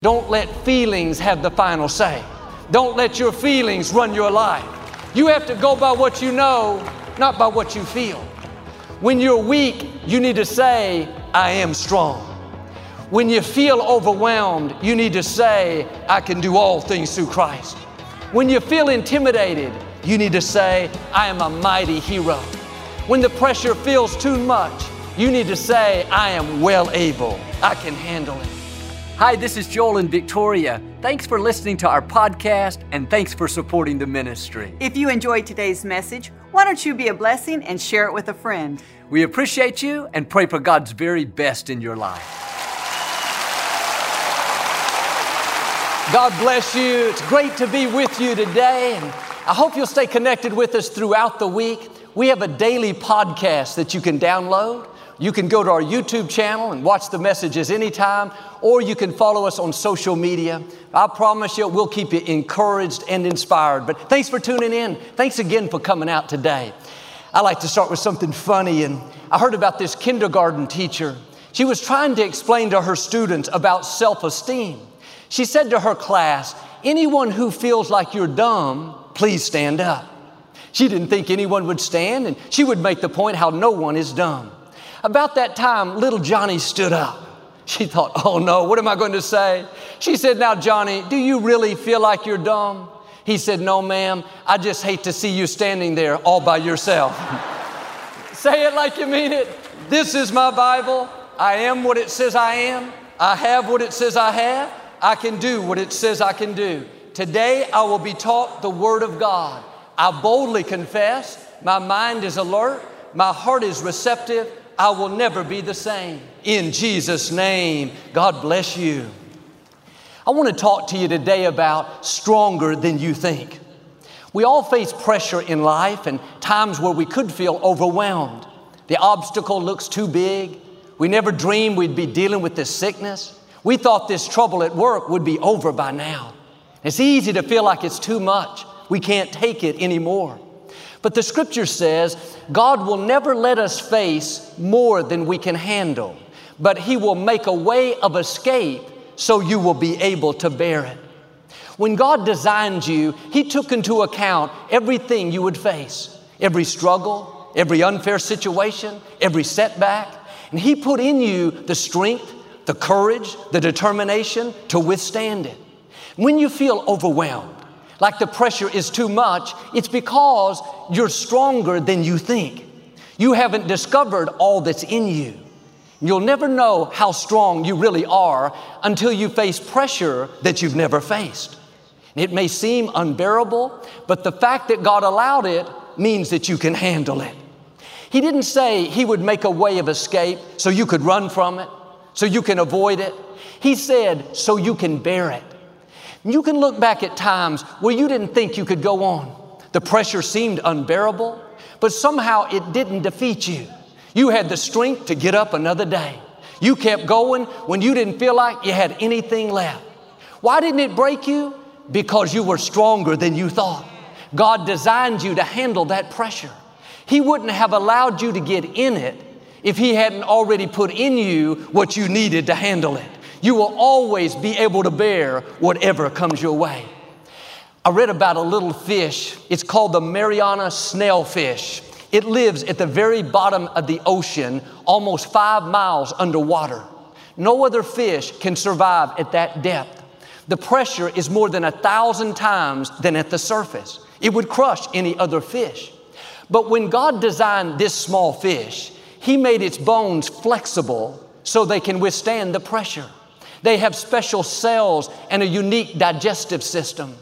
Don't let feelings have the final say. Don't let your feelings run your life. You have to go by what you know, not by what you feel. When you're weak, you need to say, I am strong. When you feel overwhelmed, you need to say, I can do all things through Christ. When you feel intimidated, you need to say, I am a mighty hero. When the pressure feels too much, you need to say, I am well able. I can handle it. Hi, this is Joel and Victoria. Thanks for listening to our podcast and thanks for supporting the ministry. If you enjoyed today's message, why don't you be a blessing and share it with a friend? We appreciate you and pray for God's very best in your life. God bless you. It's great to be with you today, and I hope you'll stay connected with us throughout the week. We have a daily podcast that you can download. You can go to our YouTube channel and watch the messages anytime, or you can follow us on social media. I promise you, we'll keep you encouraged and inspired. But thanks for tuning in. Thanks again for coming out today. I like to start with something funny, and I heard about this kindergarten teacher. She was trying to explain to her students about self esteem. She said to her class, Anyone who feels like you're dumb, please stand up. She didn't think anyone would stand, and she would make the point how no one is dumb. About that time, little Johnny stood up. She thought, oh no, what am I going to say? She said, now, Johnny, do you really feel like you're dumb? He said, no, ma'am, I just hate to see you standing there all by yourself. say it like you mean it. This is my Bible. I am what it says I am. I have what it says I have. I can do what it says I can do. Today, I will be taught the Word of God. I boldly confess. My mind is alert. My heart is receptive. I will never be the same. In Jesus' name, God bless you. I want to talk to you today about stronger than you think. We all face pressure in life and times where we could feel overwhelmed. The obstacle looks too big. We never dreamed we'd be dealing with this sickness. We thought this trouble at work would be over by now. It's easy to feel like it's too much. We can't take it anymore. But the scripture says God will never let us face more than we can handle, but He will make a way of escape so you will be able to bear it. When God designed you, He took into account everything you would face every struggle, every unfair situation, every setback, and He put in you the strength, the courage, the determination to withstand it. When you feel overwhelmed, like the pressure is too much, it's because you're stronger than you think. You haven't discovered all that's in you. You'll never know how strong you really are until you face pressure that you've never faced. It may seem unbearable, but the fact that God allowed it means that you can handle it. He didn't say He would make a way of escape so you could run from it, so you can avoid it. He said, so you can bear it. You can look back at times where you didn't think you could go on. The pressure seemed unbearable, but somehow it didn't defeat you. You had the strength to get up another day. You kept going when you didn't feel like you had anything left. Why didn't it break you? Because you were stronger than you thought. God designed you to handle that pressure. He wouldn't have allowed you to get in it if He hadn't already put in you what you needed to handle it. You will always be able to bear whatever comes your way. I read about a little fish. It's called the Mariana snailfish. It lives at the very bottom of the ocean, almost five miles underwater. No other fish can survive at that depth. The pressure is more than a thousand times than at the surface. It would crush any other fish. But when God designed this small fish, He made its bones flexible so they can withstand the pressure. They have special cells and a unique digestive system.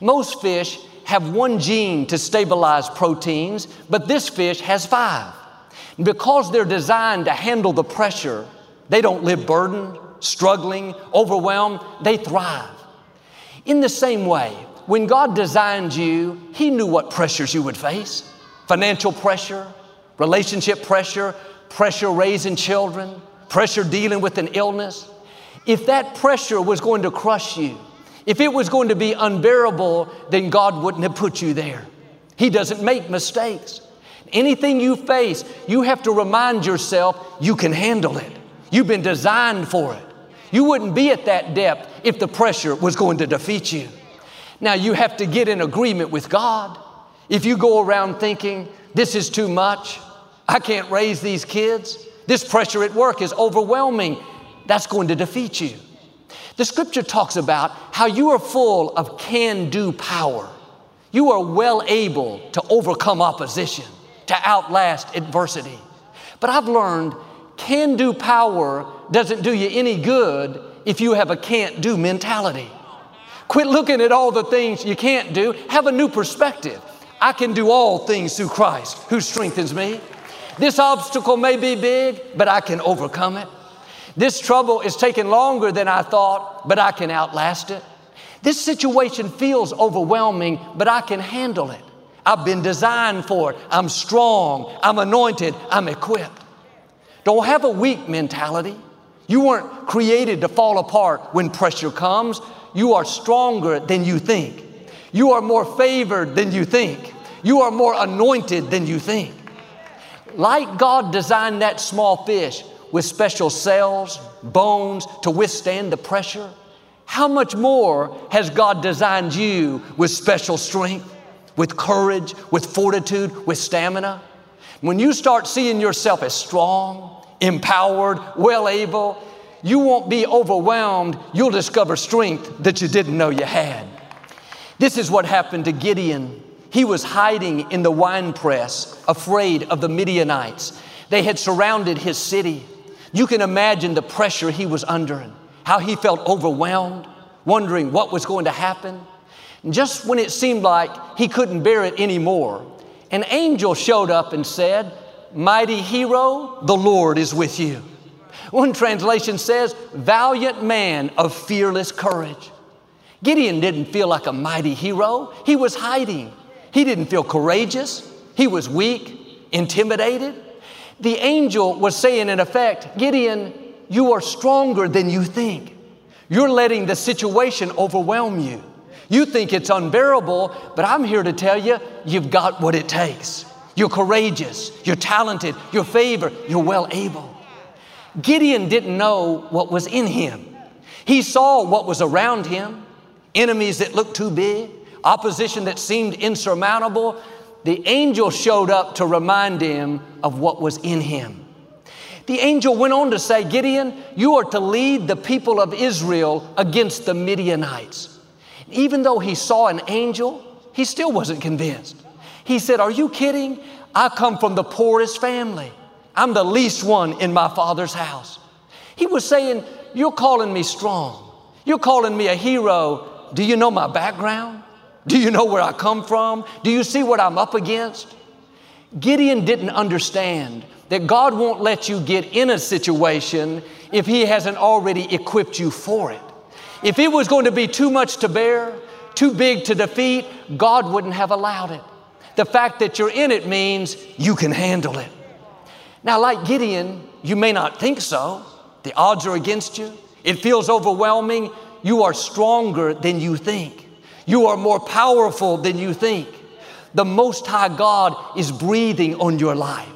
Most fish have one gene to stabilize proteins, but this fish has five. Because they're designed to handle the pressure, they don't live burdened, struggling, overwhelmed, they thrive. In the same way, when God designed you, He knew what pressures you would face financial pressure, relationship pressure, pressure raising children, pressure dealing with an illness. If that pressure was going to crush you, if it was going to be unbearable, then God wouldn't have put you there. He doesn't make mistakes. Anything you face, you have to remind yourself you can handle it. You've been designed for it. You wouldn't be at that depth if the pressure was going to defeat you. Now, you have to get in agreement with God. If you go around thinking, this is too much, I can't raise these kids, this pressure at work is overwhelming, that's going to defeat you. The scripture talks about how you are full of can do power. You are well able to overcome opposition, to outlast adversity. But I've learned can do power doesn't do you any good if you have a can't do mentality. Quit looking at all the things you can't do. Have a new perspective. I can do all things through Christ who strengthens me. This obstacle may be big, but I can overcome it. This trouble is taking longer than I thought, but I can outlast it. This situation feels overwhelming, but I can handle it. I've been designed for it. I'm strong. I'm anointed. I'm equipped. Don't have a weak mentality. You weren't created to fall apart when pressure comes. You are stronger than you think. You are more favored than you think. You are more anointed than you think. Like God designed that small fish with special cells, bones to withstand the pressure, how much more has God designed you with special strength, with courage, with fortitude, with stamina? When you start seeing yourself as strong, empowered, well able, you won't be overwhelmed. You'll discover strength that you didn't know you had. This is what happened to Gideon. He was hiding in the wine press, afraid of the Midianites. They had surrounded his city. You can imagine the pressure he was under how he felt overwhelmed, wondering what was going to happen. And just when it seemed like he couldn't bear it anymore, an angel showed up and said, Mighty hero, the Lord is with you. One translation says, Valiant man of fearless courage. Gideon didn't feel like a mighty hero, he was hiding. He didn't feel courageous, he was weak, intimidated. The angel was saying, in effect, Gideon, you are stronger than you think. You're letting the situation overwhelm you. You think it's unbearable, but I'm here to tell you, you've got what it takes. You're courageous, you're talented, you're favored, you're well able. Gideon didn't know what was in him. He saw what was around him enemies that looked too big, opposition that seemed insurmountable. The angel showed up to remind him of what was in him. The angel went on to say, Gideon, you are to lead the people of Israel against the Midianites. Even though he saw an angel, he still wasn't convinced. He said, Are you kidding? I come from the poorest family. I'm the least one in my father's house. He was saying, You're calling me strong. You're calling me a hero. Do you know my background? Do you know where I come from? Do you see what I'm up against? Gideon didn't understand that God won't let you get in a situation if He hasn't already equipped you for it. If it was going to be too much to bear, too big to defeat, God wouldn't have allowed it. The fact that you're in it means you can handle it. Now, like Gideon, you may not think so. The odds are against you. It feels overwhelming. You are stronger than you think. You are more powerful than you think. The Most High God is breathing on your life.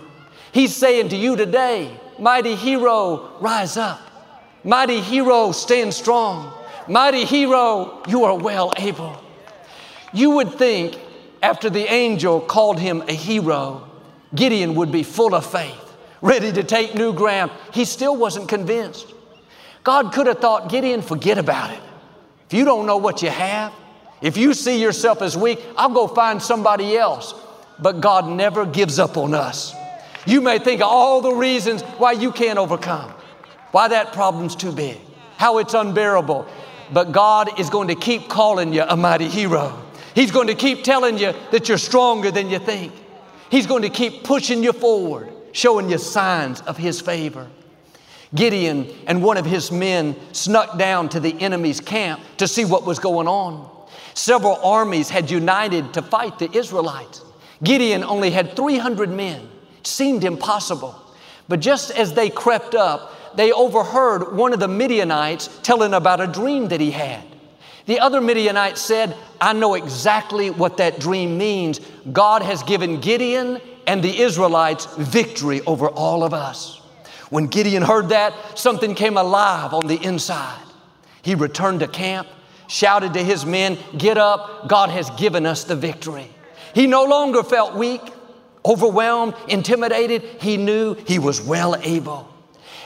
He's saying to you today, mighty hero, rise up. Mighty hero, stand strong. Mighty hero, you are well able. You would think after the angel called him a hero, Gideon would be full of faith, ready to take new ground. He still wasn't convinced. God could have thought, Gideon, forget about it. If you don't know what you have, if you see yourself as weak, I'll go find somebody else. But God never gives up on us. You may think of all the reasons why you can't overcome, why that problem's too big, how it's unbearable. But God is going to keep calling you a mighty hero. He's going to keep telling you that you're stronger than you think. He's going to keep pushing you forward, showing you signs of His favor. Gideon and one of his men snuck down to the enemy's camp to see what was going on. Several armies had united to fight the Israelites. Gideon only had 300 men It seemed impossible. But just as they crept up, they overheard one of the Midianites telling about a dream that he had. The other Midianite said, I know exactly what that dream means. God has given Gideon and the Israelites victory over all of us. When Gideon heard that, something came alive on the inside. He returned to camp, shouted to his men, Get up, God has given us the victory. He no longer felt weak, overwhelmed, intimidated. He knew he was well able.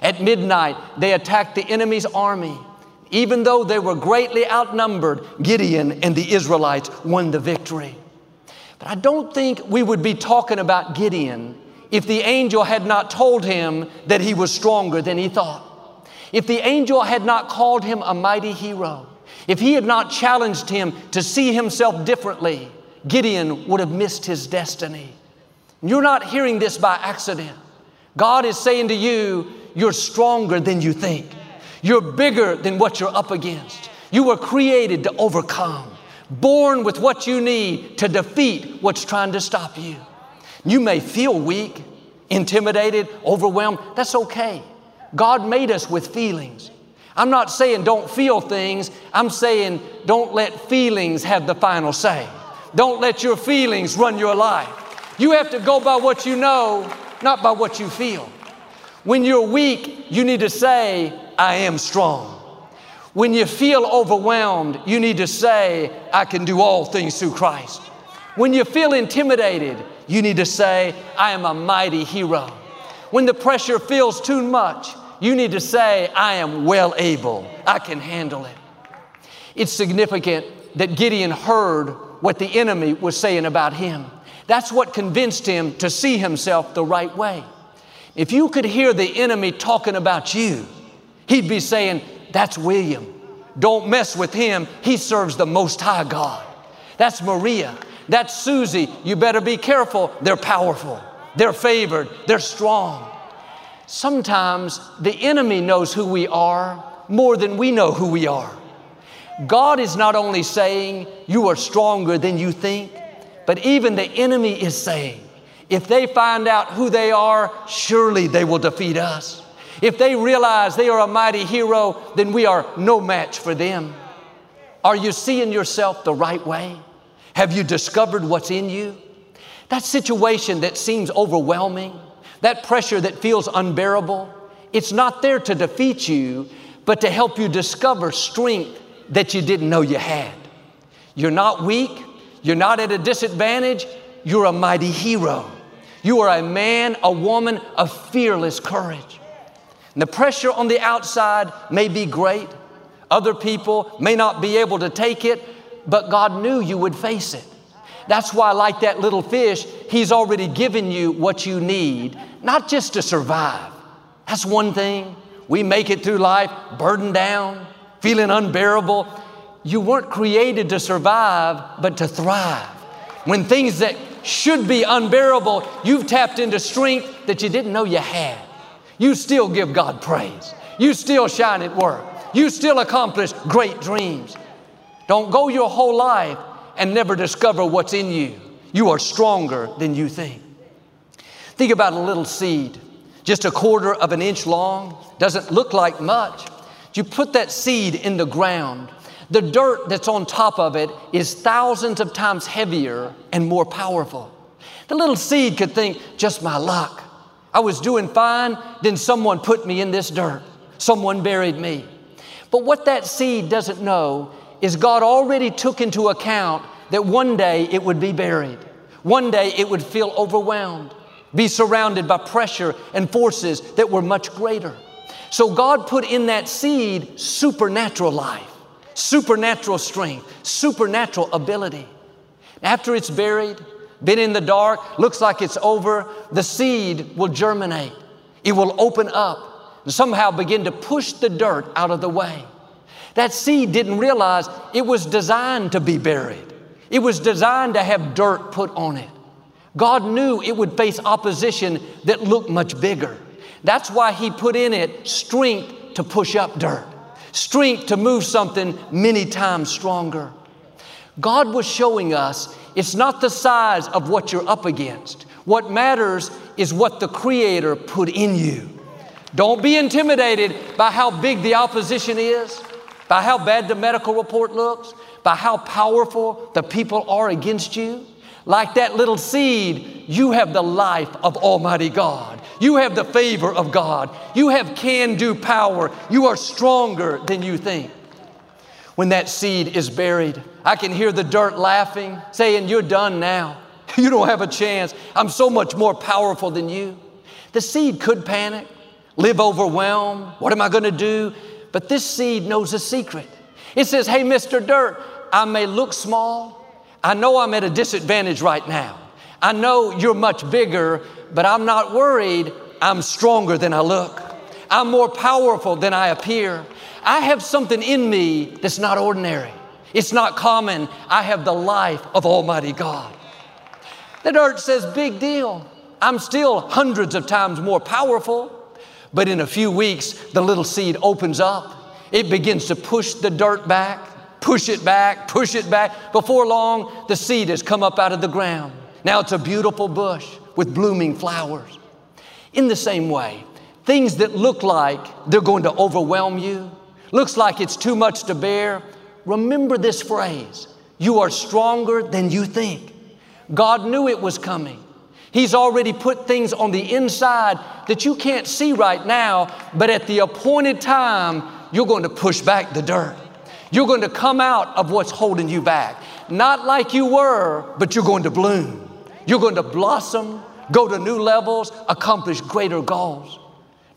At midnight, they attacked the enemy's army. Even though they were greatly outnumbered, Gideon and the Israelites won the victory. But I don't think we would be talking about Gideon if the angel had not told him that he was stronger than he thought. If the angel had not called him a mighty hero, if he had not challenged him to see himself differently, Gideon would have missed his destiny. You're not hearing this by accident. God is saying to you, you're stronger than you think. You're bigger than what you're up against. You were created to overcome, born with what you need to defeat what's trying to stop you. You may feel weak, intimidated, overwhelmed. That's okay. God made us with feelings. I'm not saying don't feel things, I'm saying don't let feelings have the final say. Don't let your feelings run your life. You have to go by what you know, not by what you feel. When you're weak, you need to say, I am strong. When you feel overwhelmed, you need to say, I can do all things through Christ. When you feel intimidated, you need to say, I am a mighty hero. When the pressure feels too much, you need to say, I am well able. I can handle it. It's significant that Gideon heard what the enemy was saying about him. That's what convinced him to see himself the right way. If you could hear the enemy talking about you, he'd be saying, That's William. Don't mess with him. He serves the Most High God. That's Maria. That's Susie. You better be careful. They're powerful, they're favored, they're strong. Sometimes the enemy knows who we are more than we know who we are. God is not only saying you are stronger than you think, but even the enemy is saying, if they find out who they are, surely they will defeat us. If they realize they are a mighty hero, then we are no match for them. Are you seeing yourself the right way? Have you discovered what's in you? That situation that seems overwhelming, that pressure that feels unbearable, it's not there to defeat you, but to help you discover strength that you didn't know you had. You're not weak, you're not at a disadvantage, you're a mighty hero. You are a man, a woman of fearless courage. And the pressure on the outside may be great. Other people may not be able to take it, but God knew you would face it. That's why, like that little fish, He's already given you what you need, not just to survive. That's one thing. We make it through life burdened down, feeling unbearable. You weren't created to survive, but to thrive. When things that should be unbearable, you've tapped into strength that you didn't know you had. You still give God praise. You still shine at work. You still accomplish great dreams. Don't go your whole life and never discover what's in you. You are stronger than you think. Think about a little seed, just a quarter of an inch long, doesn't look like much. You put that seed in the ground, the dirt that's on top of it is thousands of times heavier and more powerful. The little seed could think, just my luck. I was doing fine, then someone put me in this dirt. Someone buried me. But what that seed doesn't know is God already took into account that one day it would be buried. One day it would feel overwhelmed, be surrounded by pressure and forces that were much greater. So God put in that seed supernatural life supernatural strength, supernatural ability. After it's buried, been in the dark, looks like it's over, the seed will germinate. It will open up and somehow begin to push the dirt out of the way. That seed didn't realize it was designed to be buried. It was designed to have dirt put on it. God knew it would face opposition that looked much bigger. That's why He put in it strength to push up dirt strength to move something many times stronger. God was showing us it's not the size of what you're up against. What matters is what the Creator put in you. Don't be intimidated by how big the opposition is, by how bad the medical report looks, by how powerful the people are against you. Like that little seed, you have the life of Almighty God. You have the favor of God. You have can do power. You are stronger than you think. When that seed is buried, I can hear the dirt laughing, saying, You're done now. You don't have a chance. I'm so much more powerful than you. The seed could panic, live overwhelmed. What am I going to do? But this seed knows a secret. It says, Hey, Mr. Dirt, I may look small, I know I'm at a disadvantage right now. I know you're much bigger, but I'm not worried. I'm stronger than I look. I'm more powerful than I appear. I have something in me that's not ordinary. It's not common. I have the life of Almighty God. The dirt says, Big deal. I'm still hundreds of times more powerful. But in a few weeks, the little seed opens up. It begins to push the dirt back push it back, push it back. Before long, the seed has come up out of the ground. Now it's a beautiful bush with blooming flowers. In the same way, things that look like they're going to overwhelm you, looks like it's too much to bear, remember this phrase you are stronger than you think. God knew it was coming. He's already put things on the inside that you can't see right now, but at the appointed time, you're going to push back the dirt. You're going to come out of what's holding you back. Not like you were, but you're going to bloom. You're going to blossom, go to new levels, accomplish greater goals.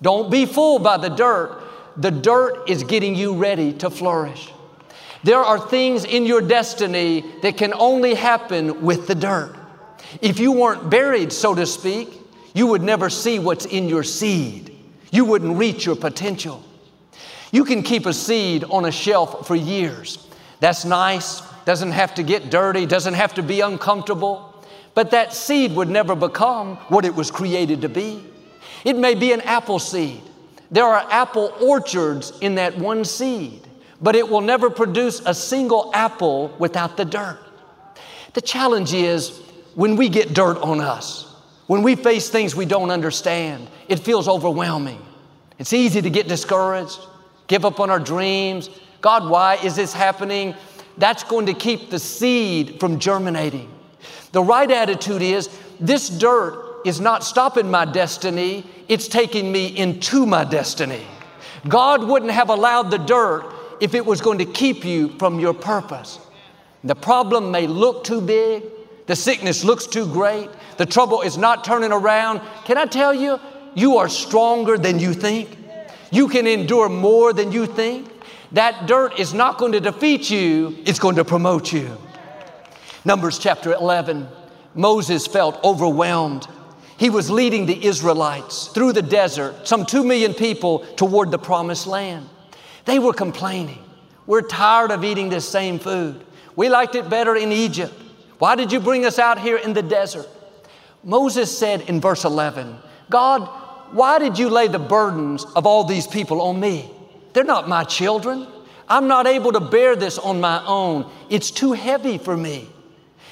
Don't be fooled by the dirt. The dirt is getting you ready to flourish. There are things in your destiny that can only happen with the dirt. If you weren't buried, so to speak, you would never see what's in your seed. You wouldn't reach your potential. You can keep a seed on a shelf for years. That's nice, doesn't have to get dirty, doesn't have to be uncomfortable, but that seed would never become what it was created to be. It may be an apple seed. There are apple orchards in that one seed, but it will never produce a single apple without the dirt. The challenge is when we get dirt on us, when we face things we don't understand, it feels overwhelming. It's easy to get discouraged give up on our dreams. God, why is this happening? That's going to keep the seed from germinating. The right attitude is this dirt is not stopping my destiny, it's taking me into my destiny. God wouldn't have allowed the dirt if it was going to keep you from your purpose. The problem may look too big, the sickness looks too great, the trouble is not turning around. Can I tell you, you are stronger than you think. You can endure more than you think. That dirt is not going to defeat you, it's going to promote you. Numbers chapter 11 Moses felt overwhelmed. He was leading the Israelites through the desert, some two million people, toward the promised land. They were complaining. We're tired of eating this same food. We liked it better in Egypt. Why did you bring us out here in the desert? Moses said in verse 11, God, why did you lay the burdens of all these people on me? They're not my children. I'm not able to bear this on my own. It's too heavy for me.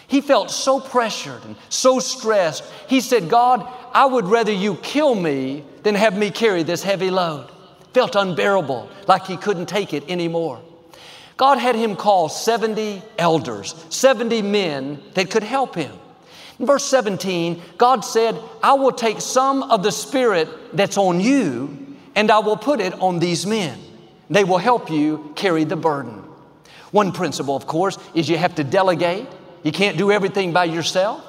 He felt so pressured and so stressed. He said, God, I would rather you kill me than have me carry this heavy load. Felt unbearable, like he couldn't take it anymore. God had him call 70 elders, 70 men that could help him. In verse 17, God said, I will take some of the Spirit that's on you and I will put it on these men. They will help you carry the burden. One principle, of course, is you have to delegate. You can't do everything by yourself.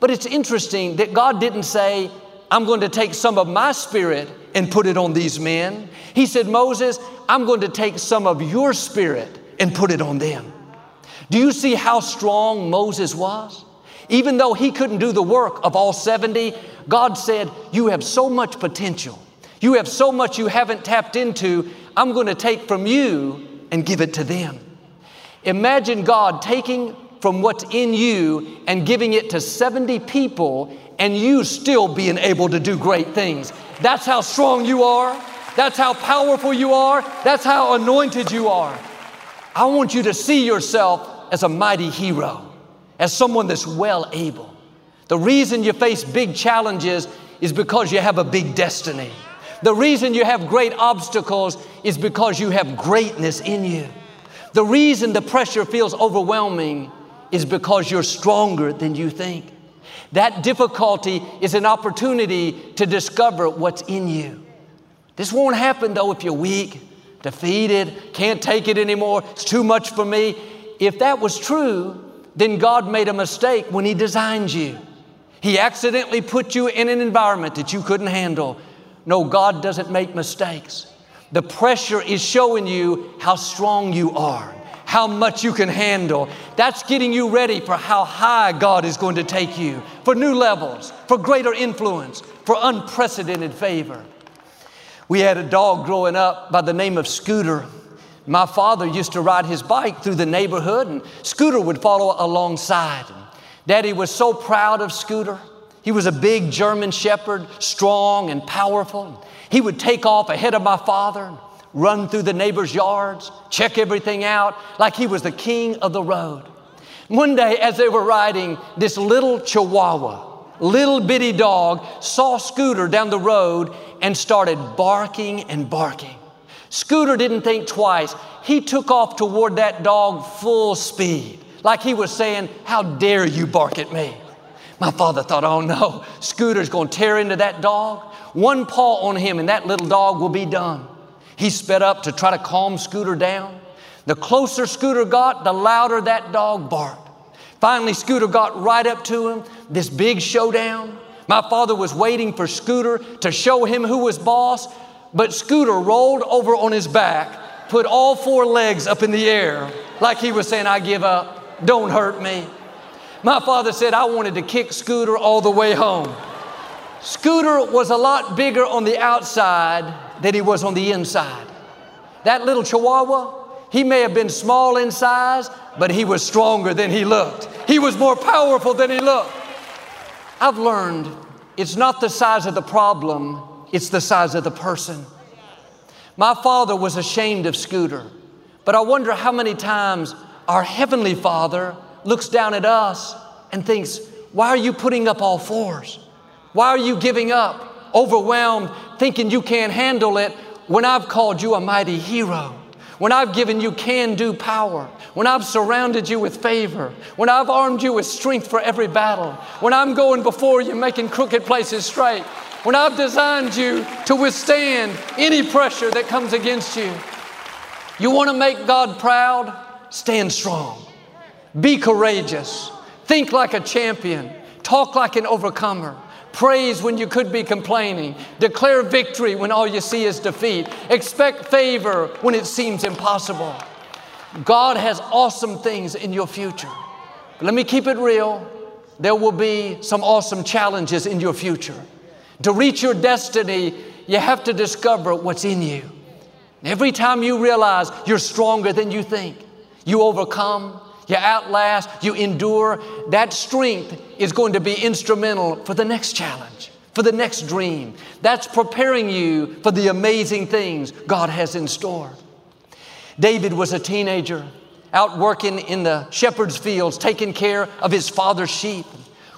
But it's interesting that God didn't say, I'm going to take some of my spirit and put it on these men. He said, Moses, I'm going to take some of your spirit and put it on them. Do you see how strong Moses was? Even though he couldn't do the work of all 70, God said, You have so much potential. You have so much you haven't tapped into. I'm going to take from you and give it to them. Imagine God taking from what's in you and giving it to 70 people and you still being able to do great things. That's how strong you are. That's how powerful you are. That's how anointed you are. I want you to see yourself as a mighty hero as someone that's well able. The reason you face big challenges is because you have a big destiny. The reason you have great obstacles is because you have greatness in you. The reason the pressure feels overwhelming is because you're stronger than you think. That difficulty is an opportunity to discover what's in you. This won't happen though if you're weak, defeated, can't take it anymore, it's too much for me. If that was true, then God made a mistake when He designed you. He accidentally put you in an environment that you couldn't handle. No, God doesn't make mistakes. The pressure is showing you how strong you are, how much you can handle. That's getting you ready for how high God is going to take you, for new levels, for greater influence, for unprecedented favor. We had a dog growing up by the name of Scooter. My father used to ride his bike through the neighborhood, and Scooter would follow alongside. Daddy was so proud of Scooter. He was a big German shepherd, strong and powerful. He would take off ahead of my father, run through the neighbors' yards, check everything out like he was the king of the road. One day, as they were riding, this little chihuahua, little bitty dog, saw Scooter down the road and started barking and barking. Scooter didn't think twice. He took off toward that dog full speed, like he was saying, How dare you bark at me? My father thought, Oh no, Scooter's gonna tear into that dog. One paw on him, and that little dog will be done. He sped up to try to calm Scooter down. The closer Scooter got, the louder that dog barked. Finally, Scooter got right up to him, this big showdown. My father was waiting for Scooter to show him who was boss, but Scooter rolled over on his back, put all four legs up in the air, like he was saying, I give up, don't hurt me. My father said, I wanted to kick Scooter all the way home. Scooter was a lot bigger on the outside than he was on the inside. That little chihuahua, he may have been small in size, but he was stronger than he looked. He was more powerful than he looked. I've learned it's not the size of the problem, it's the size of the person. My father was ashamed of Scooter, but I wonder how many times our Heavenly Father looks down at us and thinks, Why are you putting up all fours? Why are you giving up, overwhelmed, thinking you can't handle it when I've called you a mighty hero? when I've given you can do power, when I've surrounded you with favor, when I've armed you with strength for every battle, when I'm going before you making crooked places straight, when I've designed you to withstand any pressure that comes against you. You want to make God proud? Stand strong. Be courageous. Think like a champion. Talk like an overcomer. Praise when you could be complaining. Declare victory when all you see is defeat. Expect favor when it seems impossible. God has awesome things in your future. But let me keep it real. There will be some awesome challenges in your future. To reach your destiny, you have to discover what's in you. Every time you realize you're stronger than you think, you overcome, you outlast, you endure, that strength is going to be instrumental for the next challenge, for the next dream. That's preparing you for the amazing things God has in store. David was a teenager out working in the shepherd's fields, taking care of his father's sheep.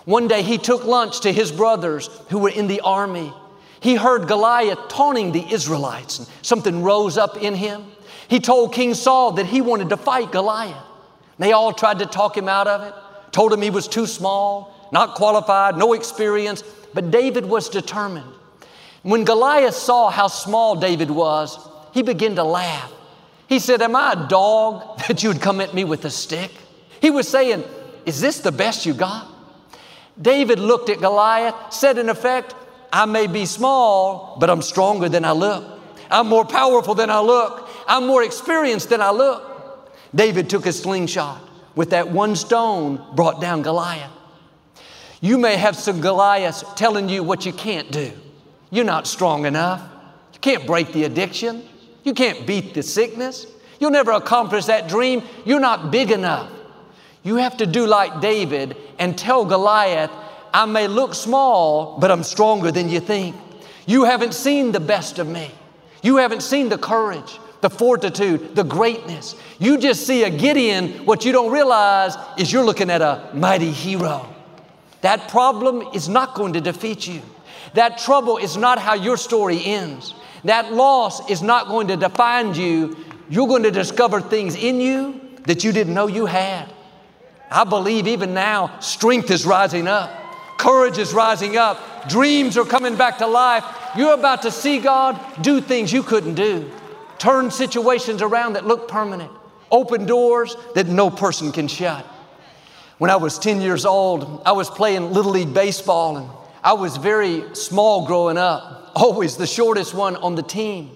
One day he took lunch to his brothers who were in the army. He heard Goliath taunting the Israelites, and something rose up in him. He told King Saul that he wanted to fight Goliath. They all tried to talk him out of it, told him he was too small, not qualified, no experience, but David was determined. When Goliath saw how small David was, he began to laugh. He said, Am I a dog that you'd come at me with a stick? He was saying, Is this the best you got? David looked at Goliath, said in effect, I may be small, but I'm stronger than I look. I'm more powerful than I look. I'm more experienced than I look. David took a slingshot. With that one stone, brought down Goliath. You may have some Goliaths telling you what you can't do. You're not strong enough. You can't break the addiction. You can't beat the sickness. You'll never accomplish that dream. You're not big enough. You have to do like David and tell Goliath, I may look small, but I'm stronger than you think. You haven't seen the best of me. You haven't seen the courage the fortitude, the greatness. You just see a Gideon, what you don't realize is you're looking at a mighty hero. That problem is not going to defeat you. That trouble is not how your story ends. That loss is not going to define you. You're going to discover things in you that you didn't know you had. I believe even now, strength is rising up, courage is rising up, dreams are coming back to life. You're about to see God do things you couldn't do, turn situations around that look permanent, open doors that no person can shut. When I was 10 years old, I was playing Little League Baseball, and I was very small growing up, always the shortest one on the team.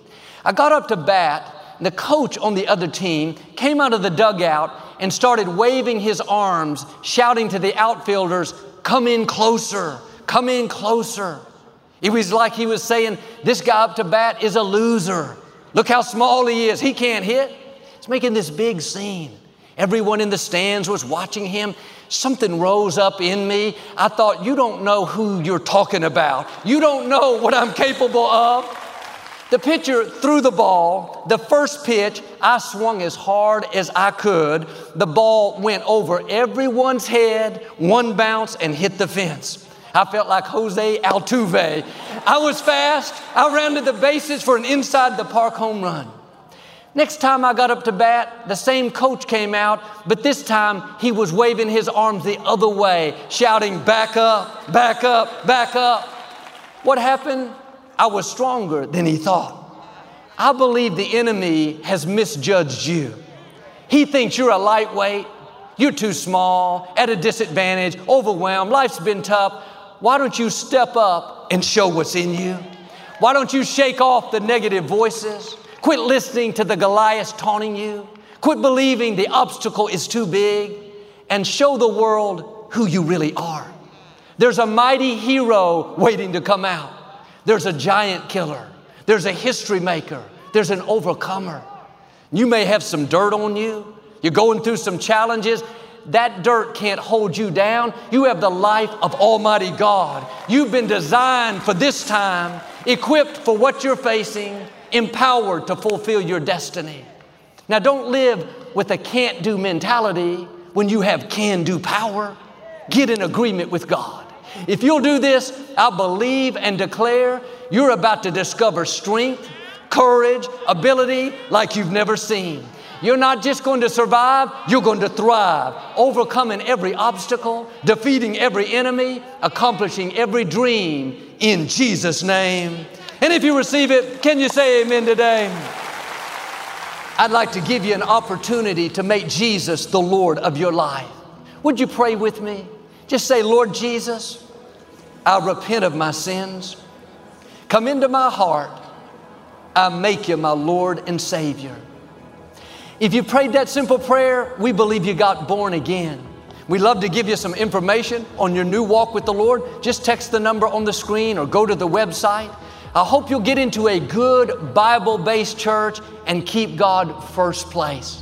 I got up to bat, and the coach on the other team came out of the dugout and started waving his arms, shouting to the outfielders, Come in closer, come in closer. It was like he was saying, This guy up to bat is a loser. Look how small he is, he can't hit. It's making this big scene. Everyone in the stands was watching him. Something rose up in me. I thought, you don't know who you're talking about. You don't know what I'm capable of. The pitcher threw the ball. The first pitch, I swung as hard as I could. The ball went over everyone's head, one bounce, and hit the fence. I felt like Jose Altuve. I was fast. I rounded the bases for an inside the park home run. Next time I got up to bat, the same coach came out, but this time he was waving his arms the other way, shouting, Back up, back up, back up. What happened? I was stronger than he thought. I believe the enemy has misjudged you. He thinks you're a lightweight, you're too small, at a disadvantage, overwhelmed, life's been tough. Why don't you step up and show what's in you? Why don't you shake off the negative voices? Quit listening to the Goliath taunting you. Quit believing the obstacle is too big and show the world who you really are. There's a mighty hero waiting to come out. There's a giant killer. There's a history maker. There's an overcomer. You may have some dirt on you. You're going through some challenges. That dirt can't hold you down. You have the life of Almighty God. You've been designed for this time, equipped for what you're facing, empowered to fulfill your destiny. Now, don't live with a can't do mentality when you have can do power. Get in agreement with God. If you'll do this, I believe and declare you're about to discover strength, courage, ability like you've never seen. You're not just going to survive, you're going to thrive, overcoming every obstacle, defeating every enemy, accomplishing every dream in Jesus' name. And if you receive it, can you say amen today? I'd like to give you an opportunity to make Jesus the Lord of your life. Would you pray with me? Just say, Lord Jesus, I repent of my sins. Come into my heart. I make you my Lord and Savior. If you prayed that simple prayer, we believe you got born again. We love to give you some information on your new walk with the Lord. Just text the number on the screen or go to the website. I hope you'll get into a good Bible based church and keep God first place.